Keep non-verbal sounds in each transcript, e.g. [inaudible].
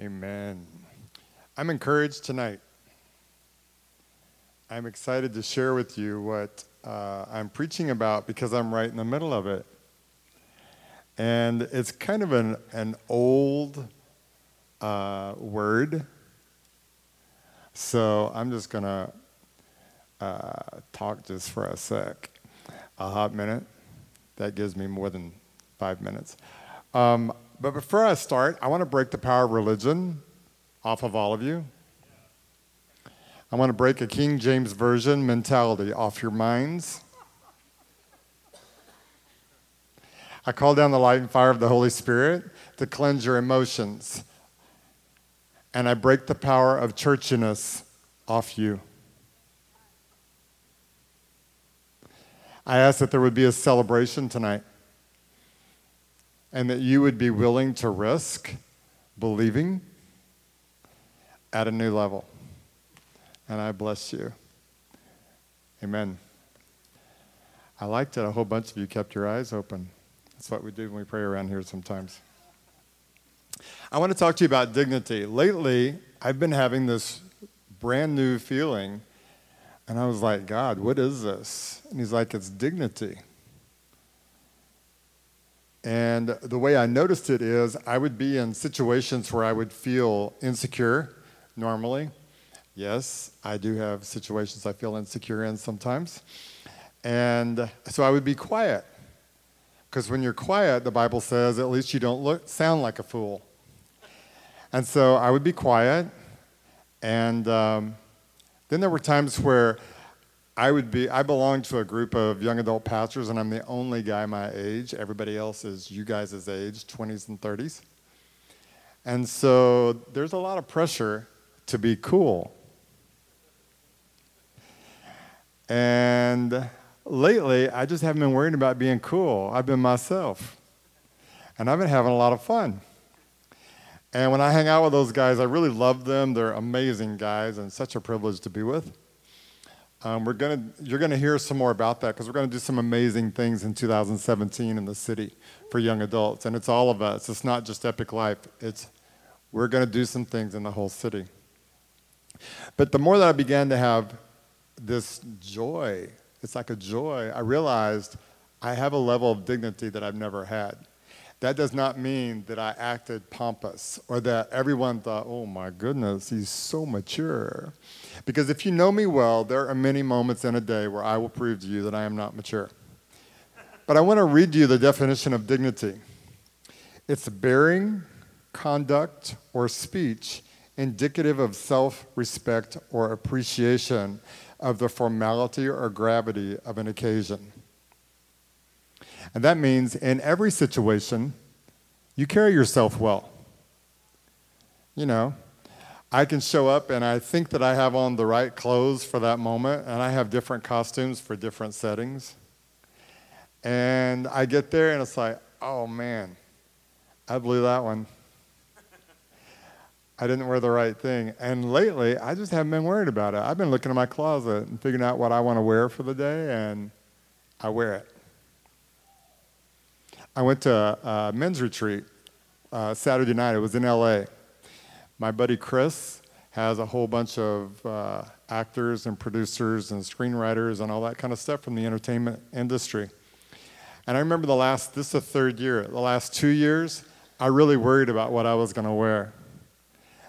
Amen. I'm encouraged tonight. I'm excited to share with you what uh, I'm preaching about because I'm right in the middle of it. And it's kind of an, an old uh, word. So I'm just going to uh, talk just for a sec. A hot minute. That gives me more than five minutes. Um, but before I start, I want to break the power of religion off of all of you. I want to break a King James Version mentality off your minds. I call down the light and fire of the Holy Spirit to cleanse your emotions. And I break the power of churchiness off you. I ask that there would be a celebration tonight and that you would be willing to risk believing at a new level. And I bless you. Amen. I liked it. A whole bunch of you kept your eyes open. That's what we do when we pray around here sometimes. I want to talk to you about dignity. Lately, I've been having this brand new feeling, and I was like, God, what is this? And He's like, it's dignity. And the way I noticed it is I would be in situations where I would feel insecure normally. Yes, I do have situations I feel insecure in sometimes. And so I would be quiet. Because when you're quiet, the Bible says, at least you don't look, sound like a fool. And so I would be quiet. And um, then there were times where I would be, I belong to a group of young adult pastors, and I'm the only guy my age. Everybody else is you guys' age, 20s and 30s. And so there's a lot of pressure to be cool. And lately, I just haven't been worrying about being cool. I've been myself. And I've been having a lot of fun. And when I hang out with those guys, I really love them. They're amazing guys and such a privilege to be with. Um, we're gonna, you're going to hear some more about that because we're going to do some amazing things in 2017 in the city for young adults. And it's all of us. It's not just Epic Life. It's, we're going to do some things in the whole city. But the more that I began to have this joy, it's like a joy, I realized I have a level of dignity that I've never had. That does not mean that I acted pompous or that everyone thought, oh my goodness, he's so mature. Because if you know me well, there are many moments in a day where I will prove to you that I am not mature. But I want to read you the definition of dignity it's bearing, conduct, or speech indicative of self respect or appreciation of the formality or gravity of an occasion. And that means in every situation, you carry yourself well. You know, I can show up and I think that I have on the right clothes for that moment, and I have different costumes for different settings. And I get there and it's like, oh man, I blew that one. I didn't wear the right thing. And lately, I just haven't been worried about it. I've been looking in my closet and figuring out what I want to wear for the day, and I wear it. I went to a, men's retreat uh, Saturday night. It was in LA. My buddy Chris has a whole bunch of uh, actors and producers and screenwriters and all that kind of stuff from the entertainment industry. And I remember the last, this is the third year, the last two years, I really worried about what I was going to wear.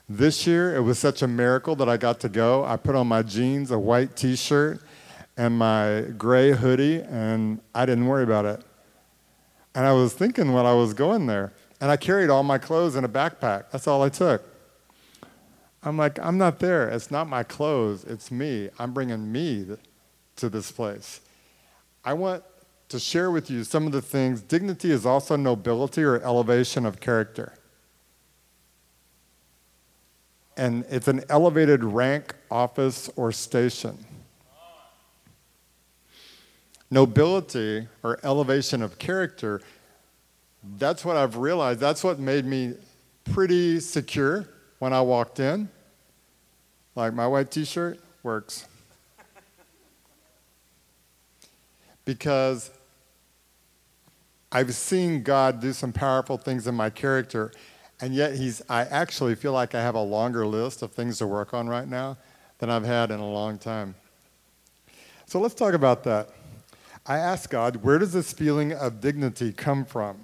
This year, it was such a miracle that I got to go. I put on my jeans, a white t shirt, and my gray hoodie, and I didn't worry about it. And I was thinking when I was going there, and I carried all my clothes in a backpack. That's all I took. I'm like, I'm not there. It's not my clothes, it's me. I'm bringing me to this place. I want to share with you some of the things. Dignity is also nobility or elevation of character. And it's an elevated rank, office, or station. Nobility or elevation of character, that's what I've realized. That's what made me pretty secure when I walked in. Like my white t shirt works. because I've seen God do some powerful things in my character, And yet, he's, I actually feel like I have a longer list of things to work on right now than I've had in a long time. So let's talk about that. I asked God, where does this feeling of dignity come from?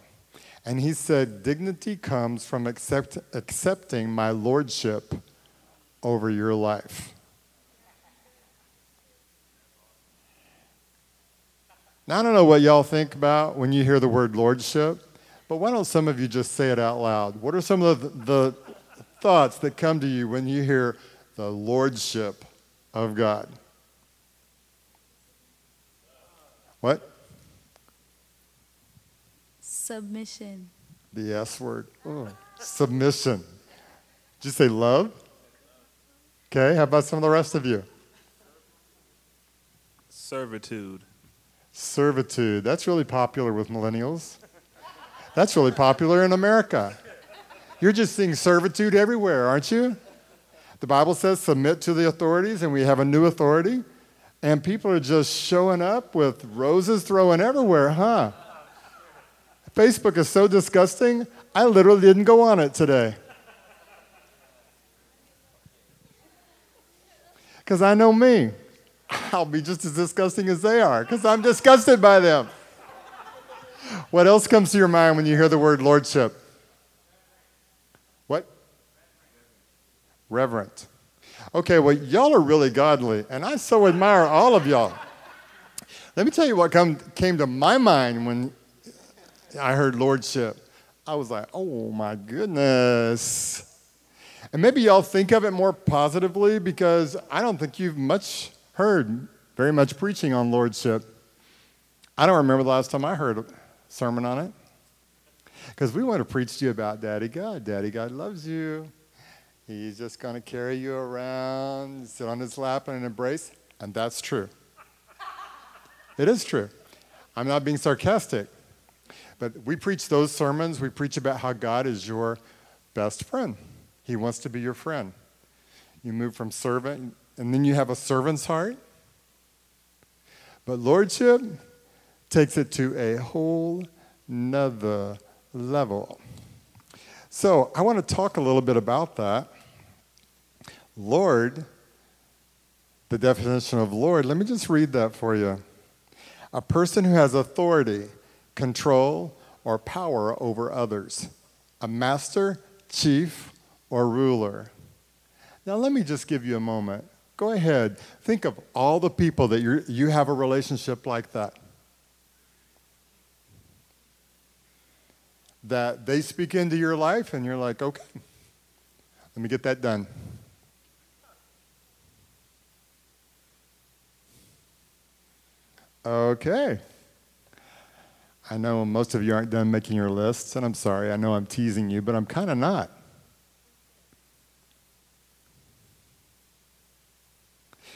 And he said, dignity comes from accept, accepting my lordship over your life. Now, I don't know what y'all think about when you hear the word lordship, but why don't some of you just say it out loud? What are some of the, the thoughts that come to you when you hear the lordship of God? What? Submission. The S word. Oh, submission. Did you say love? Okay, how about some of the rest of you? Servitude. Servitude. That's really popular with millennials. That's really popular in America. You're just seeing servitude everywhere, aren't you? The Bible says submit to the authorities, and we have a new authority. And people are just showing up with roses throwing everywhere, huh? Facebook is so disgusting, I literally didn't go on it today. Because I know me. I'll be just as disgusting as they are because I'm disgusted by them. What else comes to your mind when you hear the word lordship? What? Reverent. Okay, well, y'all are really godly, and I so admire all of y'all. Let me tell you what come, came to my mind when I heard lordship. I was like, oh my goodness. And maybe y'all think of it more positively because I don't think you've much heard very much preaching on lordship. I don't remember the last time I heard a sermon on it. Because we want to preach to you about Daddy God. Daddy God loves you. He's just going to carry you around, sit on his lap and embrace. And that's true. it is true. I'm not being sarcastic. But we preach those sermons, we preach about how God is your best friend. He wants to be your friend. You move from servant and then you have a servant's heart. But lordship takes it to a whole nother level. So I want to talk a little bit about that. Lord, the definition of Lord, let me just read that for you. A person who has authority, control, or power over others. A master, chief, or ruler. Now, let me just give you a moment. Go ahead. Think of all the people that you you have a relationship like that. That they speak into your life, and you're like, okay, let me get that done. Okay. I know most of you aren't done making your lists, and I'm sorry. I know I'm teasing you, but I'm kind of not.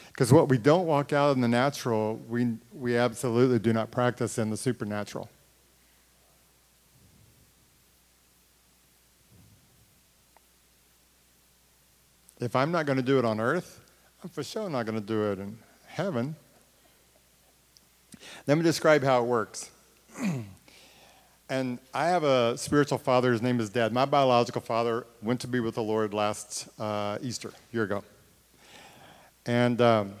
Because what we don't walk out in the natural, we, we absolutely do not practice in the supernatural. If I'm not going to do it on earth, I'm for sure not going to do it in heaven. Let me describe how it works. [clears throat] and I have a spiritual father. His name is Dad. My biological father went to be with the Lord last uh, Easter, year ago. And um,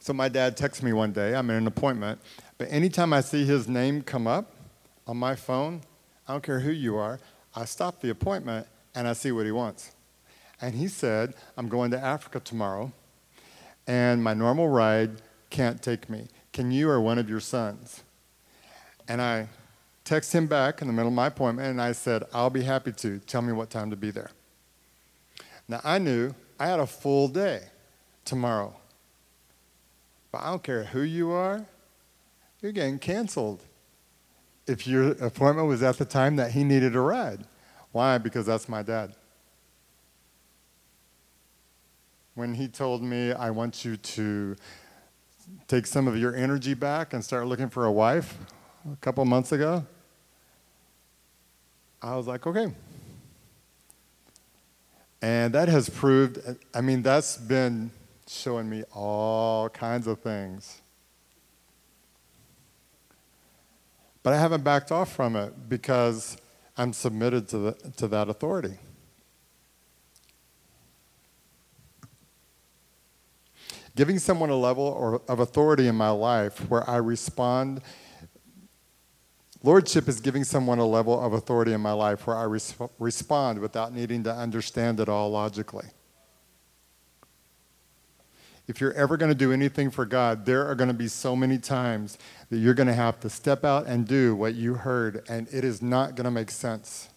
so my dad texts me one day, I'm in an appointment, but anytime I see his name come up on my phone, I don't care who you are, I stop the appointment and I see what he wants. And he said, I'm going to Africa tomorrow, and my normal ride can't take me. Can you or one of your sons? And I text him back in the middle of my appointment, and I said, I'll be happy to. Tell me what time to be there. Now, I knew I had a full day tomorrow. But I don't care who you are, you're getting canceled if your appointment was at the time that he needed a ride. Why? Because that's my dad. When he told me, I want you to take some of your energy back and start looking for a wife a couple months ago, I was like, okay. And that has proved, I mean, that's been showing me all kinds of things. But I haven't backed off from it because I'm submitted to, the, to that authority. Giving someone a level or, of authority in my life where I respond. Lordship is giving someone a level of authority in my life where I res- respond without needing to understand it all logically. If you're ever going to do anything for God, there are going to be so many times that you're going to have to step out and do what you heard, and it is not going to make sense.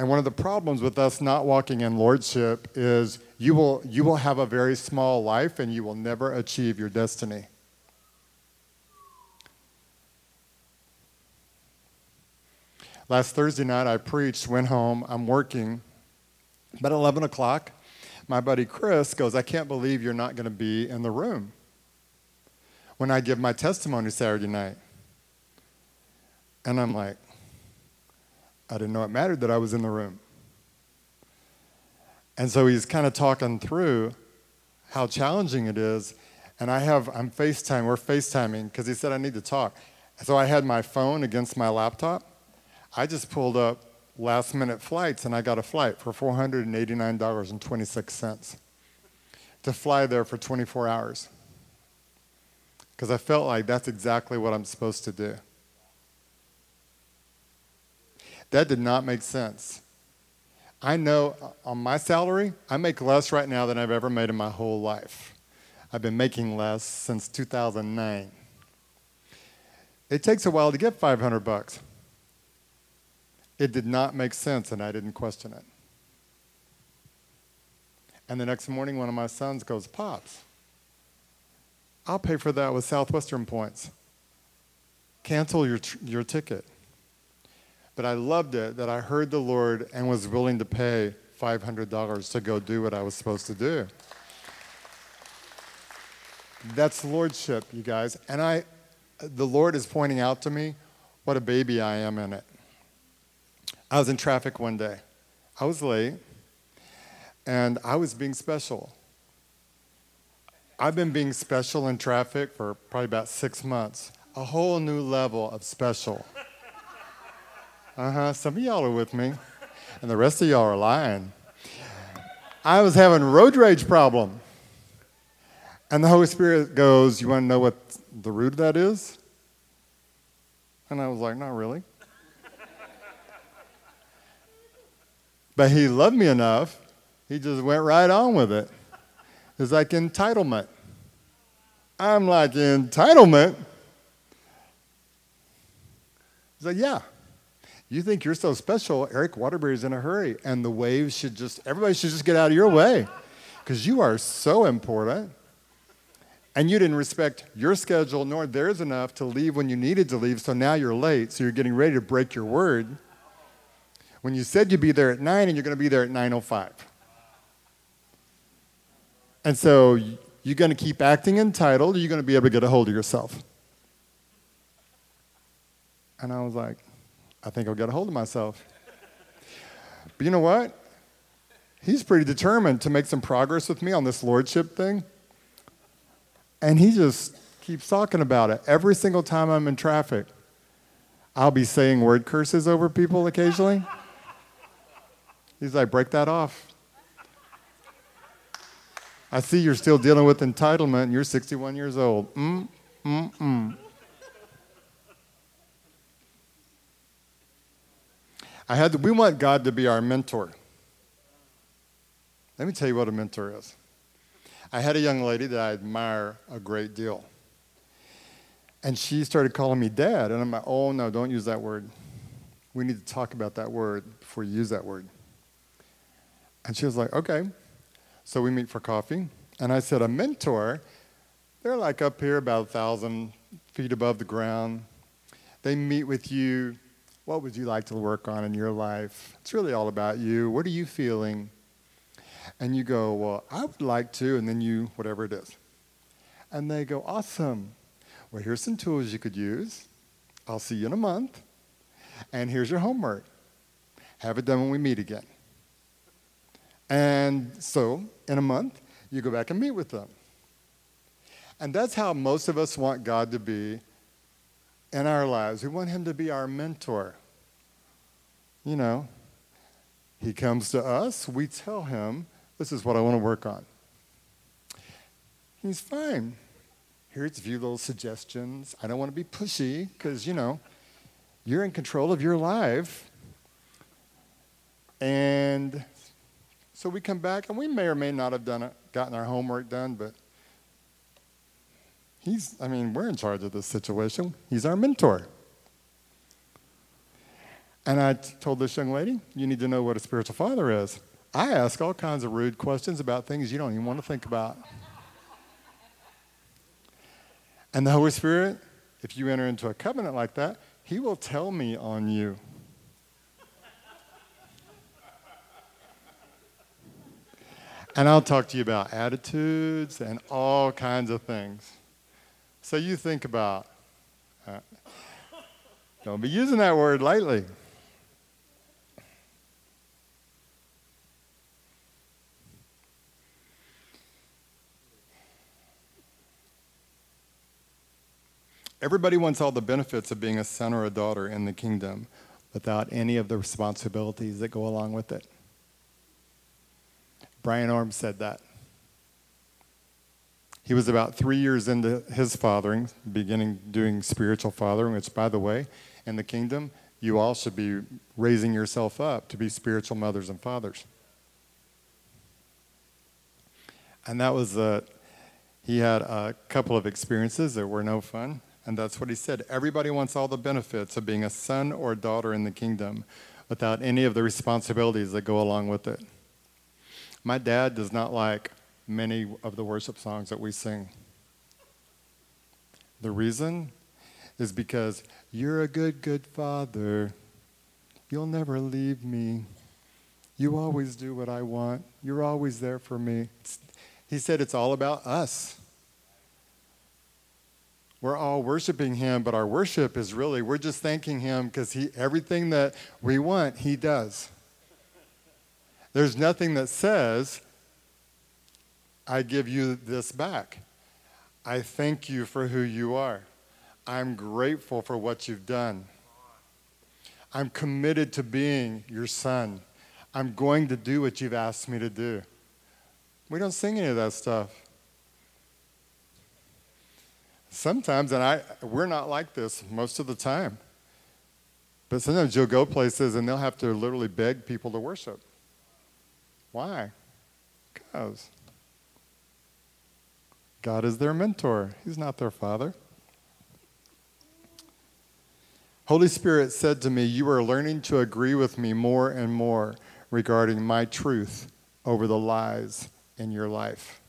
And one of the problems with us not walking in lordship is you will, you will have a very small life and you will never achieve your destiny. Last Thursday night, I preached, went home, I'm working. About 11 o'clock, my buddy Chris goes, I can't believe you're not going to be in the room when I give my testimony Saturday night. And I'm like, I didn't know it mattered that I was in the room. And so he's kind of talking through how challenging it is. And I have, I'm FaceTime, we're FaceTiming because he said I need to talk. So I had my phone against my laptop. I just pulled up last minute flights and I got a flight for $489.26 to fly there for 24 hours because I felt like that's exactly what I'm supposed to do. That did not make sense. I know uh, on my salary, I make less right now than I've ever made in my whole life. I've been making less since 2009. It takes a while to get 500 bucks. It did not make sense, and I didn't question it. And the next morning, one of my sons goes, Pops, I'll pay for that with Southwestern points. Cancel your, your ticket. But I loved it that I heard the Lord and was willing to pay $500 to go do what I was supposed to do. That's lordship, you guys. And I, the Lord is pointing out to me what a baby I am in it. I was in traffic one day. I was late, and I was being special. I've been being special in traffic for probably about six months. A whole new level of special. Uh huh. Some of y'all are with me, and the rest of y'all are lying. I was having road rage problem. And the Holy Spirit goes, You want to know what the root of that is? And I was like, Not really. but he loved me enough, he just went right on with it. It's like entitlement. I'm like, entitlement? He's like, yeah. You think you're so special, Eric Waterbury's in a hurry, and the waves should just, everybody should just get out of your way because you are so important. And you didn't respect your schedule nor theirs enough to leave when you needed to leave, so now you're late, so you're getting ready to break your word. When you said you'd be there at 9 and you're going to be there at 9.05. And so you're going to keep acting entitled, or you're going to be able to get a hold of yourself. And I was like, I think I'll get a hold of myself. But you know what? He's pretty determined to make some progress with me on this lordship thing. And he just keeps talking about it. Every single time I'm in traffic, I'll be saying word curses over people occasionally. He's like, break that off. I see you're still dealing with entitlement you're 61 years old. Mm, mm, mm. I had to, we want God to be our mentor. Let me tell you what a mentor is. I had a young lady that I admire a great deal. And she started calling me dad. And I'm like, oh, no, don't use that word. We need to talk about that word before you use that word. And she was like, okay. So we meet for coffee. And I said, a mentor, they're like up here about a thousand feet above the ground. They meet with you. What would you like to work on in your life? It's really all about you. What are you feeling? And you go, well, I would like to, and then you, whatever it is. And they go, awesome. Well, here's some tools you could use. I'll see you in a month. And here's your homework. Have it done when we meet again. And so, in a month, you go back and meet with them. And that's how most of us want God to be in our lives. We want Him to be our mentor. You know, he comes to us, we tell him, this is what I want to work on. He's fine. Here's a few little suggestions. I don't want to be pushy because, you know, you're in control of your life. And so we come back, and we may or may not have done it, gotten our homework done, but he's, I mean, we're in charge of this situation. He's our mentor. And I told this young lady, you need to know what a spiritual father is. I ask all kinds of rude questions about things you don't even want to think about. And the Holy Spirit, if you enter into a covenant like that, He will tell me on you. And I'll talk to you about attitudes and all kinds of things. So you think about, uh, don't be using that word lightly. Everybody wants all the benefits of being a son or a daughter in the kingdom without any of the responsibilities that go along with it. Brian Orm said that. He was about three years into his fathering, beginning doing spiritual fathering, which, by the way, in the kingdom, you all should be raising yourself up to be spiritual mothers and fathers. And that was, uh, he had a couple of experiences that were no fun. And that's what he said. Everybody wants all the benefits of being a son or a daughter in the kingdom without any of the responsibilities that go along with it. My dad does not like many of the worship songs that we sing. The reason is because you're a good, good father. You'll never leave me. You always do what I want. You're always there for me. It's, he said it's all about us. We're all worshiping him, but our worship is really, we're just thanking him because he everything that we want, he does. There's nothing that says, I give you this back. I thank you for who you are. I'm grateful for what you've done. I'm committed to being your son. I'm going to do what you've asked me to do. We don't sing any of that stuff. Sometimes, and I, we're not like this most of the time. But sometimes you'll go places and they'll have to literally beg people to worship. Why? Because God is their mentor, He's not their father. Holy Spirit said to me, You are learning to agree with me more and more regarding my truth over the lies in your life.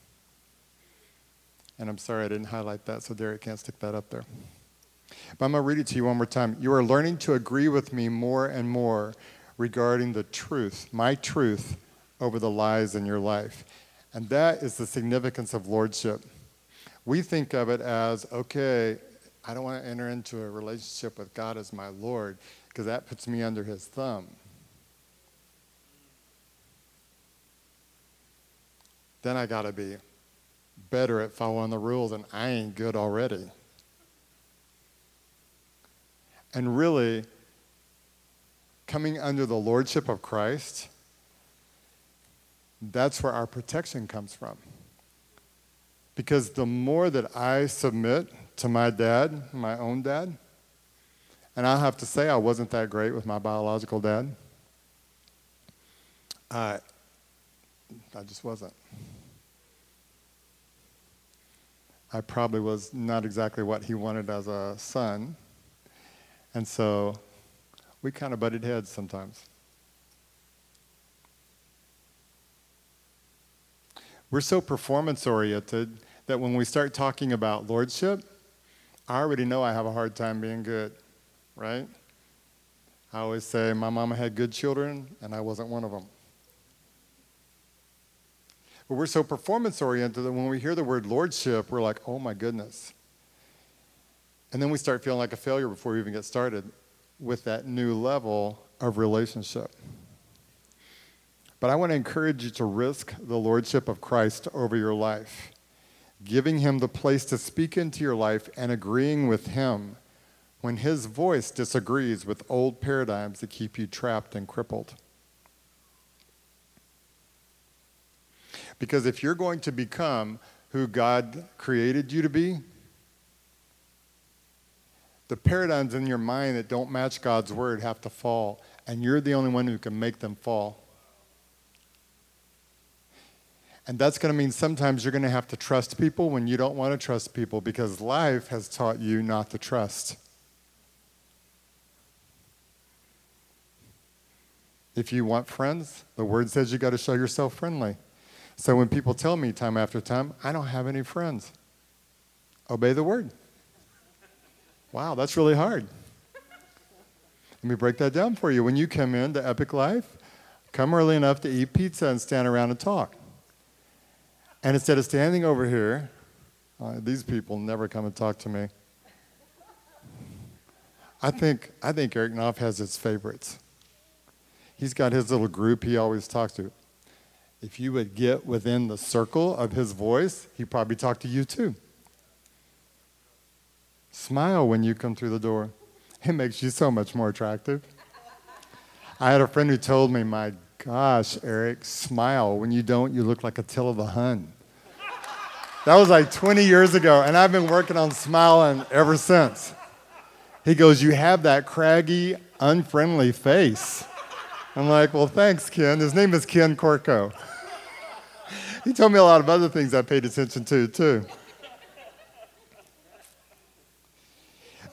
And I'm sorry I didn't highlight that, so Derek can't stick that up there. But I'm going to read it to you one more time. You are learning to agree with me more and more regarding the truth, my truth, over the lies in your life. And that is the significance of lordship. We think of it as okay, I don't want to enter into a relationship with God as my Lord because that puts me under his thumb. Then I got to be better at following the rules, and I ain't good already. And really, coming under the lordship of Christ that's where our protection comes from. Because the more that I submit to my dad, my own dad, and I have to say I wasn't that great with my biological dad. I, I just wasn't. I probably was not exactly what he wanted as a son. And so we kind of butted heads sometimes. We're so performance oriented that when we start talking about lordship, I already know I have a hard time being good, right? I always say my mama had good children and I wasn't one of them. But we're so performance oriented that when we hear the word lordship, we're like, oh my goodness. And then we start feeling like a failure before we even get started with that new level of relationship. But I want to encourage you to risk the lordship of Christ over your life, giving him the place to speak into your life and agreeing with him when his voice disagrees with old paradigms that keep you trapped and crippled. Because if you're going to become who God created you to be, the paradigms in your mind that don't match God's word have to fall, and you're the only one who can make them fall. And that's going to mean sometimes you're going to have to trust people when you don't want to trust people because life has taught you not to trust. If you want friends, the word says you got to show yourself friendly. So when people tell me time after time, I don't have any friends, obey the word. Wow, that's really hard. Let me break that down for you. When you come in to Epic Life, come early enough to eat pizza and stand around and talk. And instead of standing over here, uh, these people never come and talk to me. I think, I think Eric Knopf has his favorites. He's got his little group he always talks to. If you would get within the circle of his voice, he'd probably talk to you too. Smile when you come through the door. It makes you so much more attractive. I had a friend who told me, My gosh, Eric, smile. When you don't, you look like Attila the Hun. That was like 20 years ago, and I've been working on smiling ever since. He goes, You have that craggy, unfriendly face. I'm like, Well, thanks, Ken. His name is Ken Corco. [laughs] he told me a lot of other things I paid attention to, too.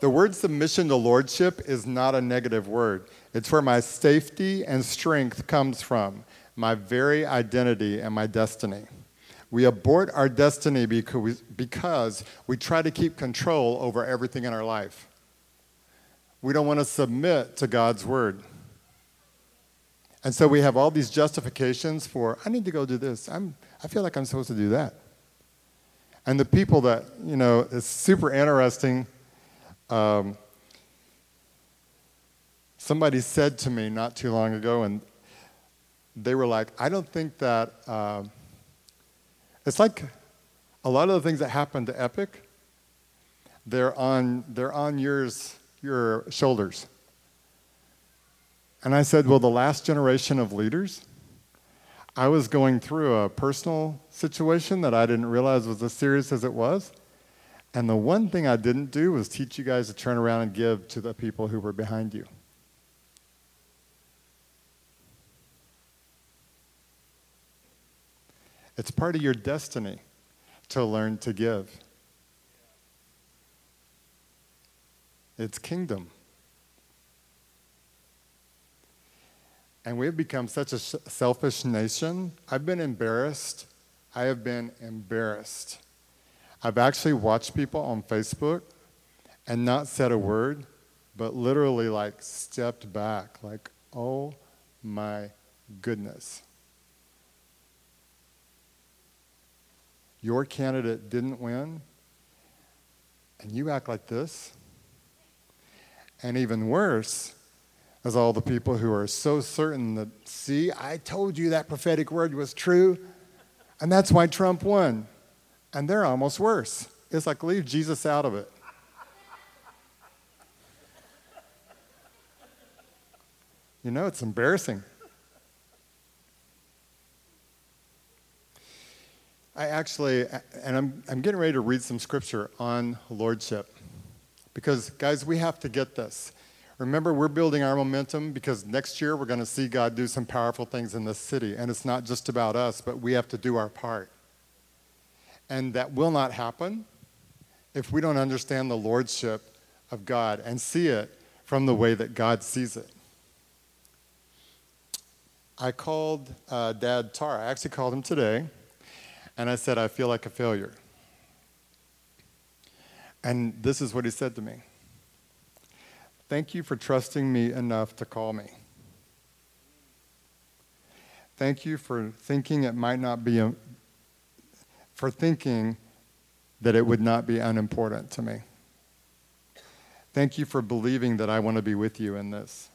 The word submission to lordship is not a negative word. It's where my safety and strength comes from, my very identity and my destiny. We abort our destiny because we, because we try to keep control over everything in our life. We don't want to submit to God's word. And so we have all these justifications for, I need to go do this. I'm, I feel like I'm supposed to do that. And the people that, you know, it's super interesting um, somebody said to me not too long ago, and they were like, I don't think that. Uh, it's like a lot of the things that happen to Epic, they're on, they're on yours, your shoulders. And I said, Well, the last generation of leaders, I was going through a personal situation that I didn't realize was as serious as it was. And the one thing I didn't do was teach you guys to turn around and give to the people who were behind you. It's part of your destiny to learn to give. It's kingdom. And we've become such a selfish nation. I've been embarrassed. I have been embarrassed I've actually watched people on Facebook and not said a word, but literally like stepped back, like, oh my goodness. Your candidate didn't win, and you act like this. And even worse, as all the people who are so certain that, see, I told you that prophetic word was true, and that's why Trump won and they're almost worse. It's like leave Jesus out of it. You know, it's embarrassing. I actually, and I'm, I'm getting ready to read some scripture on lordship. Because, guys, we have to get this. Remember, we're building our momentum because next year we're going to see God do some powerful things in this city. And it's not just about us, but we have to do our part. And that will not happen if we don't understand the lordship of God and see it from the way that God sees it. I called uh, Dad Tar. I actually called him today, and I said, I feel like a failure. And this is what he said to me Thank you for trusting me enough to call me. Thank you for thinking it might not be for thinking that it would not be unimportant to me. Thank you for believing that I want to be with you in this.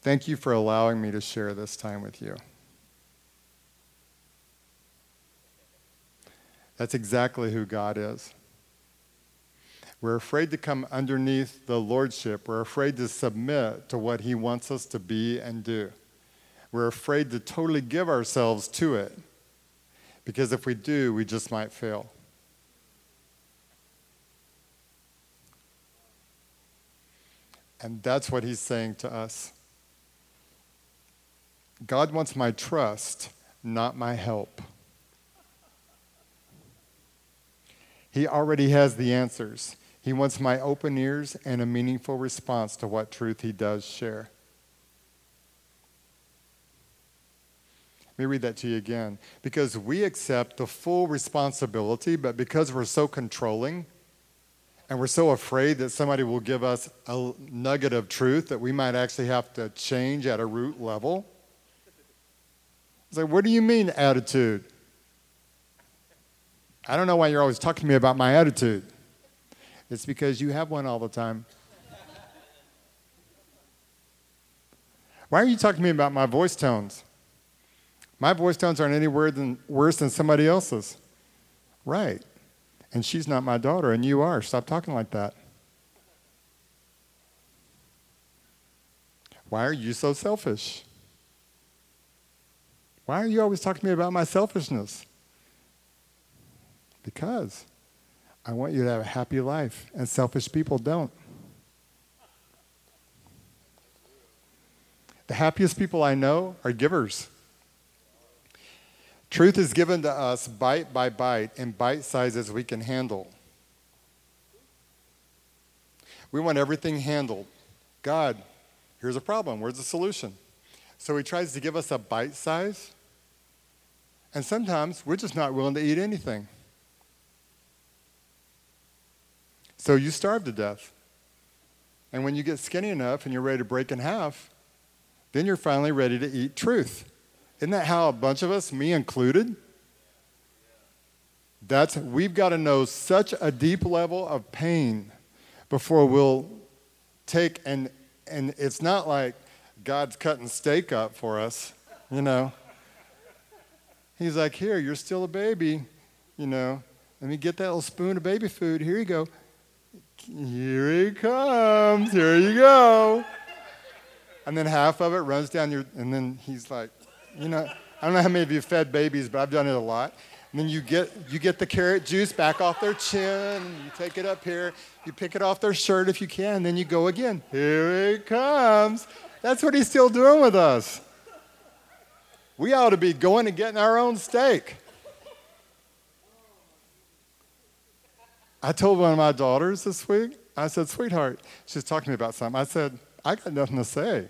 Thank you for allowing me to share this time with you. That's exactly who God is. We're afraid to come underneath the lordship. We're afraid to submit to what he wants us to be and do. We're afraid to totally give ourselves to it. Because if we do, we just might fail. And that's what he's saying to us. God wants my trust, not my help. He already has the answers. He wants my open ears and a meaningful response to what truth he does share. Let me read that to you again. Because we accept the full responsibility, but because we're so controlling and we're so afraid that somebody will give us a nugget of truth that we might actually have to change at a root level. It's like, what do you mean, attitude? I don't know why you're always talking to me about my attitude. It's because you have one all the time. Why are you talking to me about my voice tones? My voice tones aren't any worse than somebody else's. Right. And she's not my daughter, and you are. Stop talking like that. Why are you so selfish? Why are you always talking to me about my selfishness? Because I want you to have a happy life, and selfish people don't. The happiest people I know are givers. Truth is given to us bite by bite in bite sizes we can handle. We want everything handled. God, here's a problem. Where's the solution? So he tries to give us a bite size, and sometimes we're just not willing to eat anything. So you starve to death. And when you get skinny enough and you're ready to break in half, then you're finally ready to eat truth. Isn't that how a bunch of us, me included? That's we've got to know such a deep level of pain before we'll take and and it's not like God's cutting steak up for us, you know. He's like, "Here, you're still a baby, you know. Let me get that little spoon of baby food. Here you go. Here he comes. Here you go. And then half of it runs down your, and then he's like, you know, I don't know how many of you fed babies, but I've done it a lot. And then you get, you get the carrot juice back off their chin, and you take it up here, you pick it off their shirt if you can, and then you go again. Here he comes. That's what he's still doing with us. We ought to be going and getting our own steak. I told one of my daughters this week, I said, sweetheart, she's talking to me about something. I said, I got nothing to say.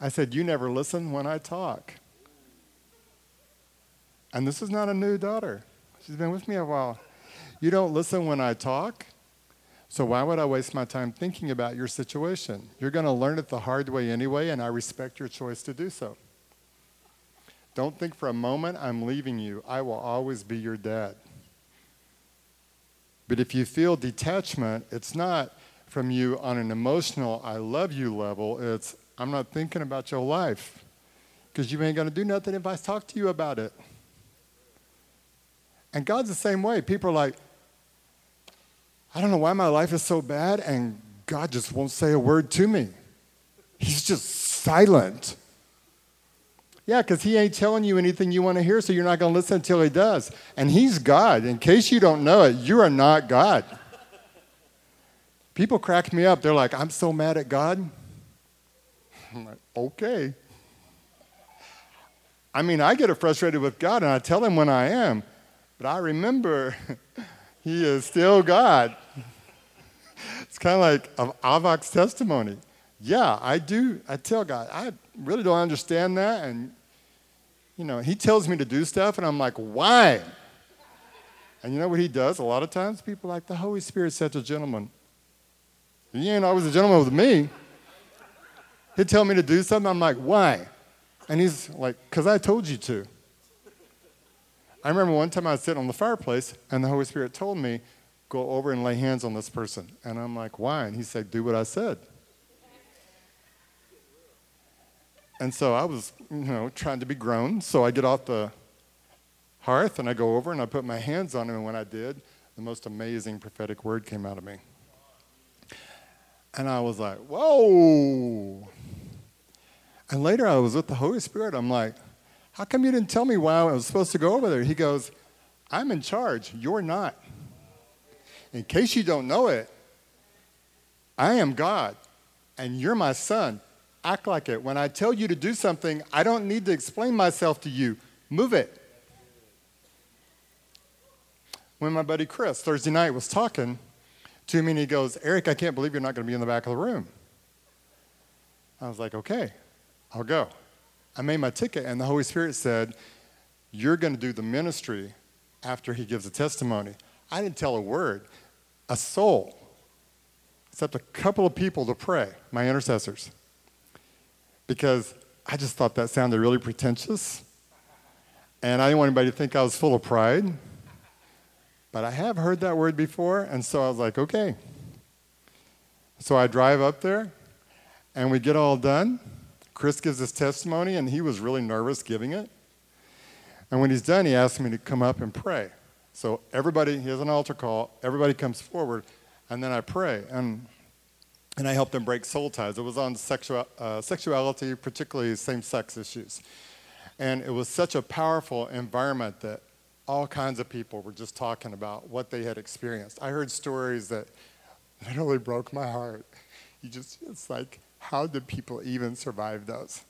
I said, You never listen when I talk. And this is not a new daughter. She's been with me a while. You don't listen when I talk, so why would I waste my time thinking about your situation? You're going to learn it the hard way anyway, and I respect your choice to do so. Don't think for a moment I'm leaving you. I will always be your dad. But if you feel detachment, it's not from you on an emotional, I love you level. It's, I'm not thinking about your life because you ain't going to do nothing if I talk to you about it. And God's the same way. People are like, I don't know why my life is so bad, and God just won't say a word to me. He's just silent. Yeah, because he ain't telling you anything you want to hear, so you're not going to listen until he does. And he's God. In case you don't know it, you are not God. People crack me up. They're like, I'm so mad at God. I'm like, okay. I mean, I get frustrated with God and I tell him when I am, but I remember [laughs] he is still God. It's kind of like Avak's testimony. Yeah, I do. I tell God, I really don't understand that, and you know, he tells me to do stuff, and I'm like, why? And you know what he does? A lot of times, people like, the Holy Spirit such a gentleman. He ain't always a gentleman with me. He'd tell me to do something, I'm like, why? And he's like, because I told you to. I remember one time I was sitting on the fireplace, and the Holy Spirit told me, go over and lay hands on this person. And I'm like, why? And he said, do what I said. And so I was, you know, trying to be grown. So I get off the hearth and I go over and I put my hands on him. And when I did, the most amazing prophetic word came out of me. And I was like, whoa. And later I was with the Holy Spirit. I'm like, how come you didn't tell me why I was supposed to go over there? He goes, I'm in charge. You're not. In case you don't know it, I am God and you're my son. Act like it. When I tell you to do something, I don't need to explain myself to you. Move it. When my buddy Chris, Thursday night, was talking to me and he goes, Eric, I can't believe you're not going to be in the back of the room. I was like, okay, I'll go. I made my ticket, and the Holy Spirit said, You're going to do the ministry after he gives a testimony. I didn't tell a word, a soul, except a couple of people to pray, my intercessors, because I just thought that sounded really pretentious. And I didn't want anybody to think I was full of pride. But I have heard that word before, and so I was like, okay. So I drive up there, and we get all done. Chris gives his testimony, and he was really nervous giving it. And when he's done, he asks me to come up and pray. So everybody, he has an altar call, everybody comes forward, and then I pray. And, and I helped them break soul ties. It was on sexual, uh, sexuality, particularly same sex issues. And it was such a powerful environment that all kinds of people were just talking about what they had experienced. I heard stories that literally broke my heart. You just, it's like, how did people even survive those?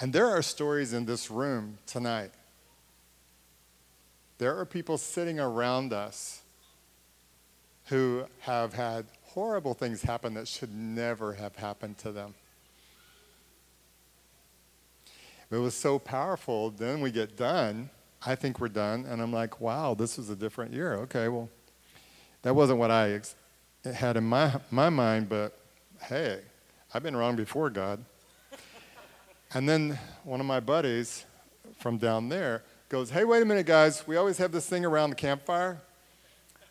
And there are stories in this room tonight. There are people sitting around us who have had horrible things happen that should never have happened to them. It was so powerful. Then we get done. I think we're done. And I'm like, wow, this was a different year. Okay, well, that wasn't what I ex- had in my, my mind, but hey, I've been wrong before, God. [laughs] and then one of my buddies from down there goes, Hey, wait a minute, guys. We always have this thing around the campfire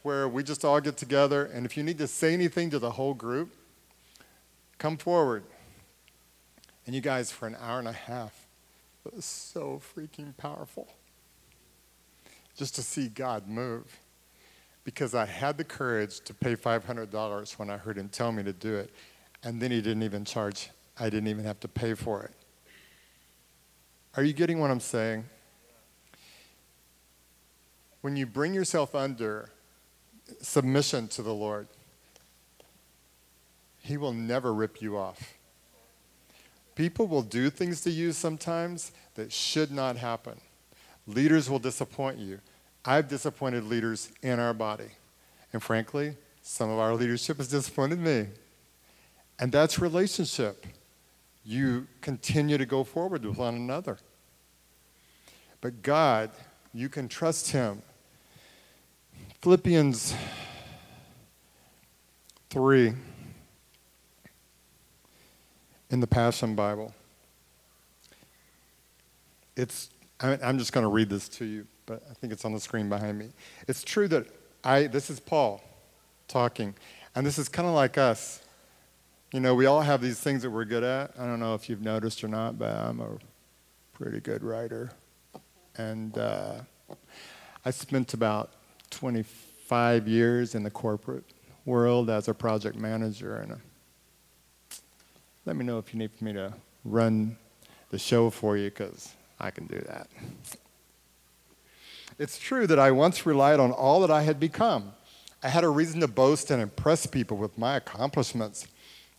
where we just all get together, and if you need to say anything to the whole group, come forward. And you guys, for an hour and a half, it was so freaking powerful just to see God move. Because I had the courage to pay $500 when I heard him tell me to do it. And then he didn't even charge, I didn't even have to pay for it. Are you getting what I'm saying? When you bring yourself under submission to the Lord, He will never rip you off. People will do things to you sometimes that should not happen. Leaders will disappoint you. I've disappointed leaders in our body. And frankly, some of our leadership has disappointed me. And that's relationship. You continue to go forward with one another. But God, you can trust Him. Philippians 3 in the Passion Bible. It's, I'm just going to read this to you, but I think it's on the screen behind me. It's true that I, this is Paul talking, and this is kind of like us. You know, we all have these things that we're good at. I don't know if you've noticed or not, but I'm a pretty good writer. And uh, I spent about 25 years in the corporate world as a project manager. And uh, let me know if you need me to run the show for you, because I can do that. It's true that I once relied on all that I had become. I had a reason to boast and impress people with my accomplishments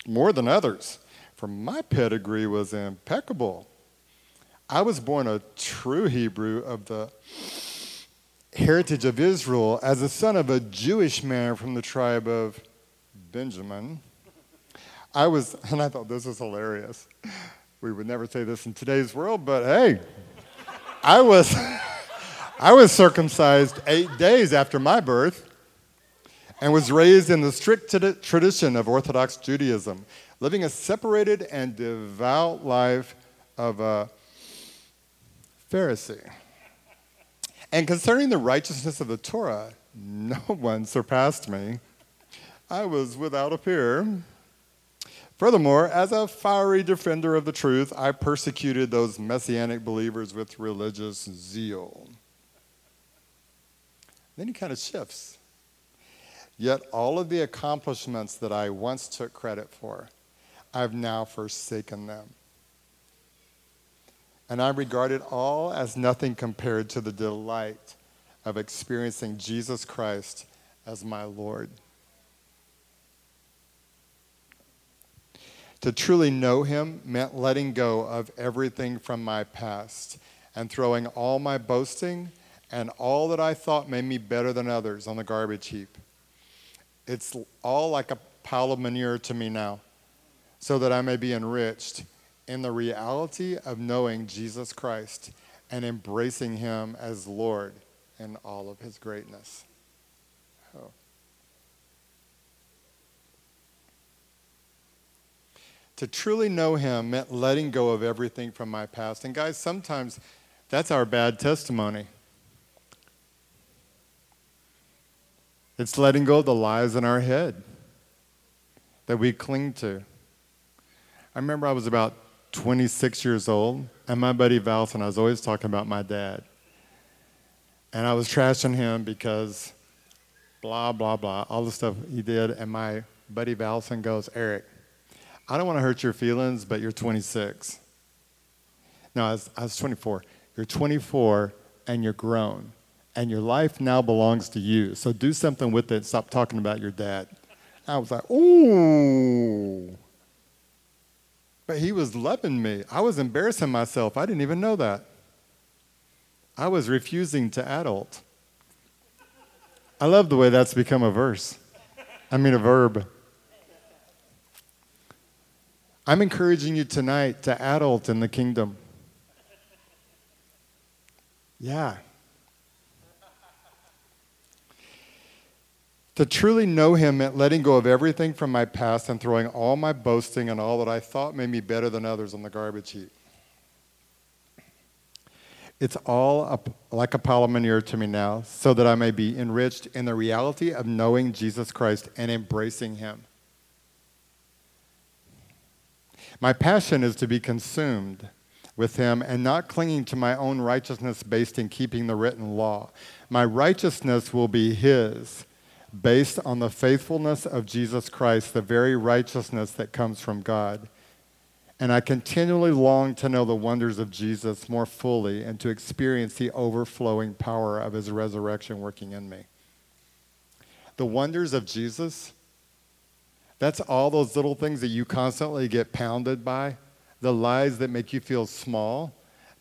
more than others, for my pedigree was impeccable. I was born a true Hebrew of the heritage of Israel as the son of a Jewish man from the tribe of Benjamin. I was, and I thought this was hilarious. We would never say this in today's world, but hey, I was, [laughs] I was circumcised eight days after my birth and was raised in the strict tradition of Orthodox Judaism, living a separated and devout life of a Pharisee. And concerning the righteousness of the Torah, no [laughs] one surpassed me. I was without a peer. Furthermore, as a fiery defender of the truth, I persecuted those messianic believers with religious zeal. Then he kind of shifts Yet all of the accomplishments that I once took credit for, I've now forsaken them. And I regard it all as nothing compared to the delight of experiencing Jesus Christ as my Lord. To truly know him meant letting go of everything from my past and throwing all my boasting and all that I thought made me better than others on the garbage heap. It's all like a pile of manure to me now, so that I may be enriched in the reality of knowing Jesus Christ and embracing him as Lord in all of his greatness. Oh. To truly know him meant letting go of everything from my past. And guys, sometimes that's our bad testimony. It's letting go of the lies in our head that we cling to. I remember I was about 26 years old, and my buddy Valson, I was always talking about my dad. And I was trashing him because blah, blah, blah, all the stuff he did. And my buddy Valson goes, Eric, I don't want to hurt your feelings, but you're 26. No, I was, I was 24. You're 24 and you're grown and your life now belongs to you. So do something with it. Stop talking about your dad. I was like, ooh. But he was loving me. I was embarrassing myself. I didn't even know that. I was refusing to adult. I love the way that's become a verse. I mean, a verb. I'm encouraging you tonight to adult in the kingdom. Yeah. To truly know him meant letting go of everything from my past and throwing all my boasting and all that I thought made me better than others on the garbage heap. It's all like a pile of manure to me now, so that I may be enriched in the reality of knowing Jesus Christ and embracing him. My passion is to be consumed with him and not clinging to my own righteousness based in keeping the written law. My righteousness will be his based on the faithfulness of Jesus Christ, the very righteousness that comes from God. And I continually long to know the wonders of Jesus more fully and to experience the overflowing power of his resurrection working in me. The wonders of Jesus, that's all those little things that you constantly get pounded by, the lies that make you feel small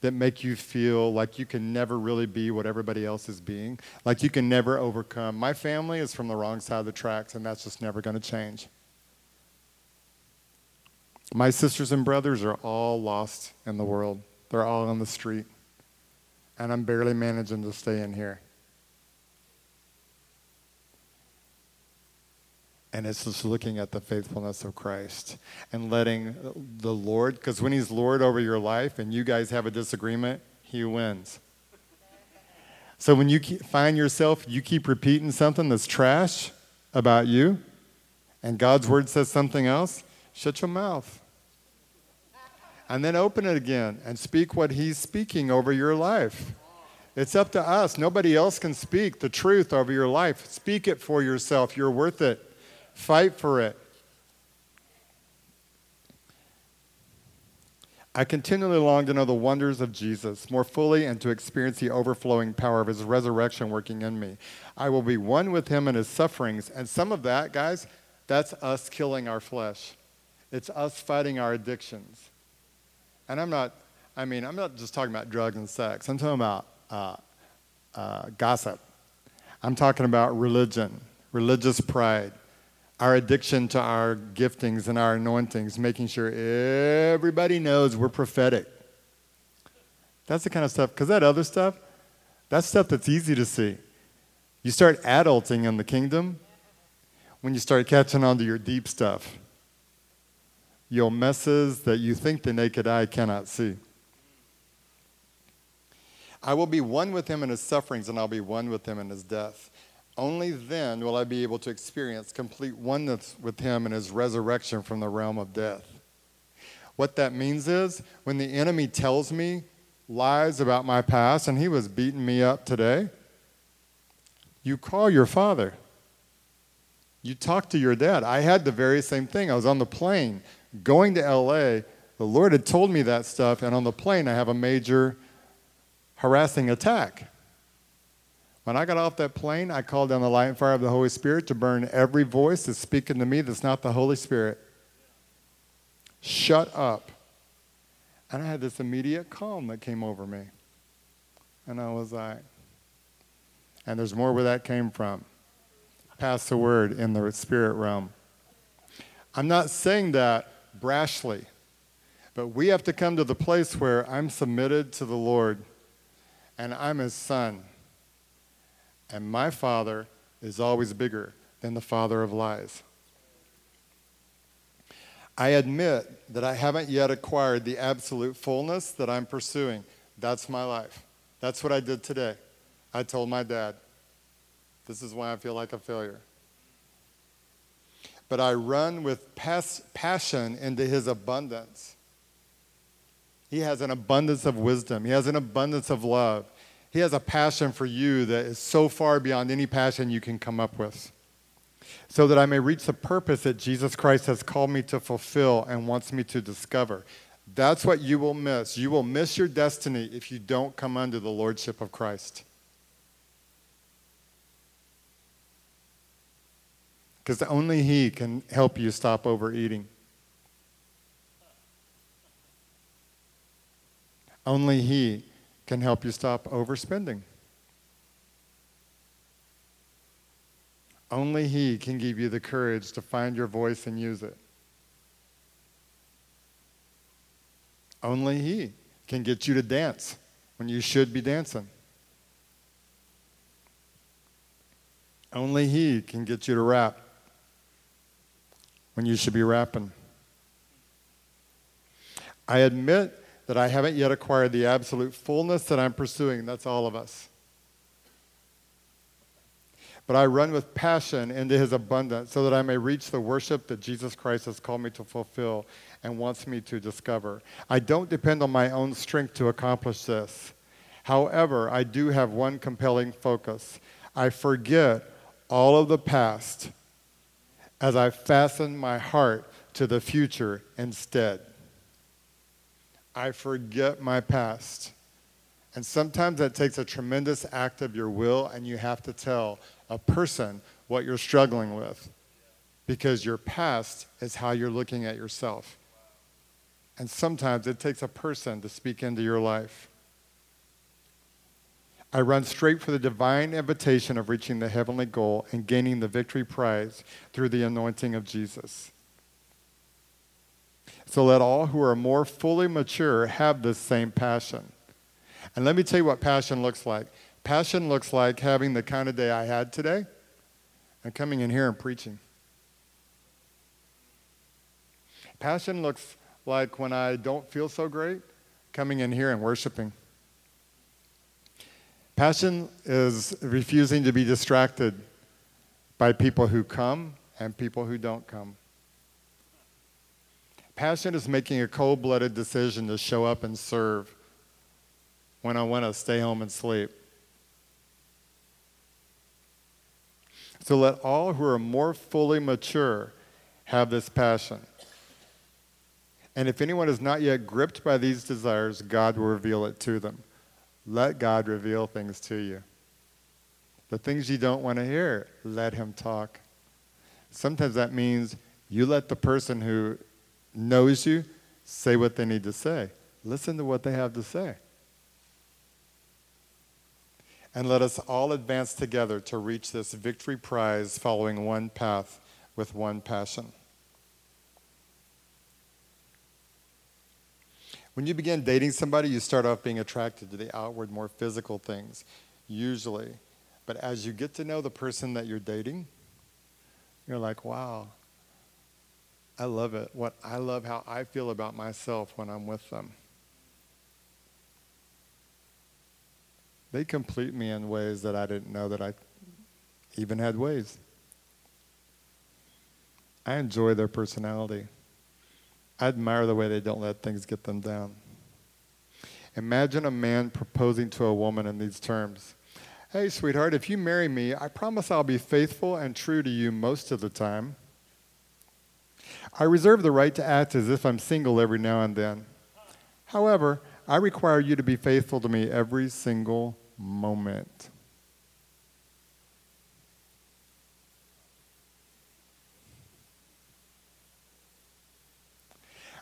that make you feel like you can never really be what everybody else is being, like you can never overcome. My family is from the wrong side of the tracks, and that's just never going to change. My sisters and brothers are all lost in the world, they're all on the street, and I'm barely managing to stay in here. And it's just looking at the faithfulness of Christ and letting the Lord, because when He's Lord over your life and you guys have a disagreement, He wins. So when you find yourself, you keep repeating something that's trash about you, and God's word says something else, shut your mouth. And then open it again and speak what He's speaking over your life. It's up to us. Nobody else can speak the truth over your life. Speak it for yourself. You're worth it. Fight for it. I continually long to know the wonders of Jesus more fully and to experience the overflowing power of his resurrection working in me. I will be one with him in his sufferings. And some of that, guys, that's us killing our flesh. It's us fighting our addictions. And I'm not, I mean, I'm not just talking about drugs and sex. I'm talking about uh, uh, gossip. I'm talking about religion, religious pride, our addiction to our giftings and our anointings, making sure everybody knows we're prophetic. That's the kind of stuff, because that other stuff, that's stuff that's easy to see. You start adulting in the kingdom when you start catching on to your deep stuff. Your messes that you think the naked eye cannot see. I will be one with him in his sufferings, and I'll be one with him in his death. Only then will I be able to experience complete oneness with him and his resurrection from the realm of death. What that means is when the enemy tells me lies about my past, and he was beating me up today, you call your father. You talk to your dad. I had the very same thing. I was on the plane going to LA. The Lord had told me that stuff, and on the plane, I have a major harassing attack. When I got off that plane, I called down the light and fire of the Holy Spirit to burn every voice that's speaking to me that's not the Holy Spirit. Shut up. And I had this immediate calm that came over me. And I was like, and there's more where that came from. Pass the word in the spirit realm. I'm not saying that brashly, but we have to come to the place where I'm submitted to the Lord and I'm his son. And my father is always bigger than the father of lies. I admit that I haven't yet acquired the absolute fullness that I'm pursuing. That's my life. That's what I did today. I told my dad, this is why I feel like a failure. But I run with pas- passion into his abundance. He has an abundance of wisdom, he has an abundance of love. He has a passion for you that is so far beyond any passion you can come up with so that I may reach the purpose that Jesus Christ has called me to fulfill and wants me to discover. That's what you will miss. You will miss your destiny if you don't come under the lordship of Christ. Because only He can help you stop overeating. Only He can help you stop overspending. Only He can give you the courage to find your voice and use it. Only He can get you to dance when you should be dancing. Only He can get you to rap when you should be rapping. I admit that I haven't yet acquired the absolute fullness that I'm pursuing. That's all of us but I run with passion into his abundance so that I may reach the worship that Jesus Christ has called me to fulfill and wants me to discover. I don't depend on my own strength to accomplish this. However, I do have one compelling focus. I forget all of the past as I fasten my heart to the future instead. I forget my past. And sometimes that takes a tremendous act of your will, and you have to tell a person what you're struggling with because your past is how you're looking at yourself. And sometimes it takes a person to speak into your life. I run straight for the divine invitation of reaching the heavenly goal and gaining the victory prize through the anointing of Jesus. So let all who are more fully mature have this same passion. And let me tell you what passion looks like. Passion looks like having the kind of day I had today and coming in here and preaching. Passion looks like when I don't feel so great, coming in here and worshiping. Passion is refusing to be distracted by people who come and people who don't come. Passion is making a cold blooded decision to show up and serve when I want to stay home and sleep. So let all who are more fully mature have this passion. And if anyone is not yet gripped by these desires, God will reveal it to them. Let God reveal things to you. The things you don't want to hear, let Him talk. Sometimes that means you let the person who knows you say what they need to say. Listen to what they have to say and let us all advance together to reach this victory prize following one path with one passion. When you begin dating somebody, you start off being attracted to the outward, more physical things, usually. But as you get to know the person that you're dating, you're like, wow, I love it. What I love how I feel about myself when I'm with them. they complete me in ways that I didn't know that I even had ways. I enjoy their personality. I admire the way they don't let things get them down. Imagine a man proposing to a woman in these terms Hey, sweetheart, if you marry me, I promise I'll be faithful and true to you most of the time. I reserve the right to act as if I'm single every now and then. However, I require you to be faithful to me every single moment.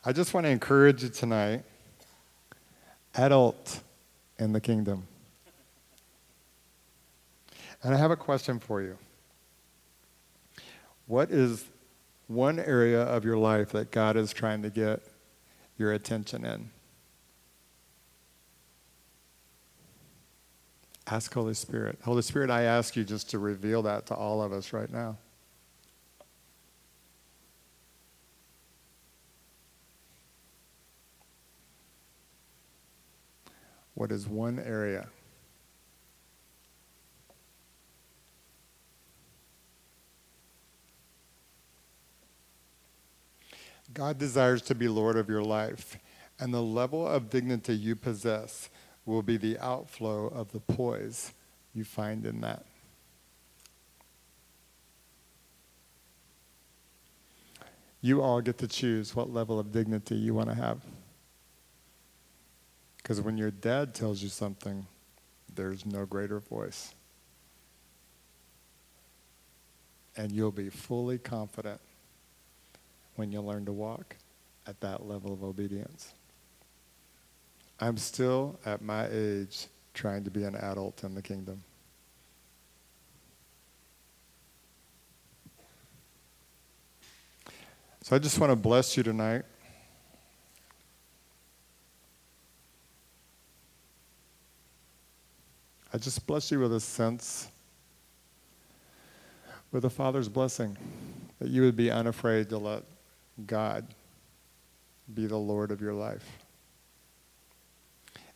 I just want to encourage you tonight, adult in the kingdom. And I have a question for you. What is one area of your life that God is trying to get your attention in? Ask Holy Spirit. Holy Spirit, I ask you just to reveal that to all of us right now. What is one area? God desires to be Lord of your life, and the level of dignity you possess will be the outflow of the poise you find in that. You all get to choose what level of dignity you want to have. Because when your dad tells you something, there's no greater voice. And you'll be fully confident when you learn to walk at that level of obedience. I'm still at my age trying to be an adult in the kingdom. So I just want to bless you tonight. I just bless you with a sense, with a Father's blessing, that you would be unafraid to let God be the Lord of your life.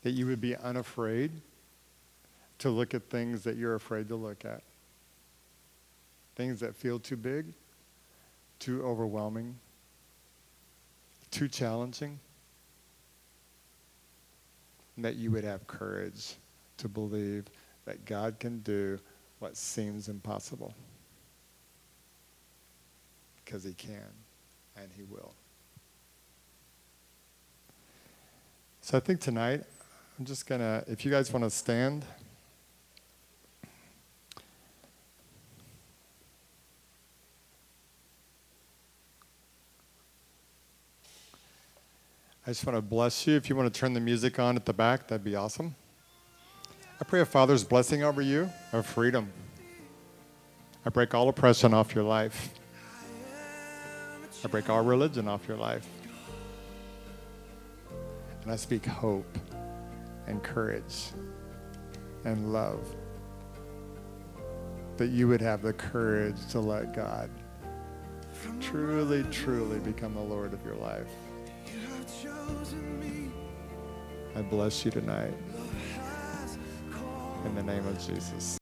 That you would be unafraid to look at things that you're afraid to look at. Things that feel too big, too overwhelming, too challenging. And that you would have courage to believe that God can do what seems impossible. Because he can and he will. So I think tonight, I'm just going to, if you guys want to stand. I just want to bless you. If you want to turn the music on at the back, that'd be awesome. I pray a Father's blessing over you of freedom. I break all oppression off your life. I break all religion off your life. And I speak hope and courage and love. That you would have the courage to let God truly, truly become the Lord of your life. I bless you tonight. In the name of Jesus.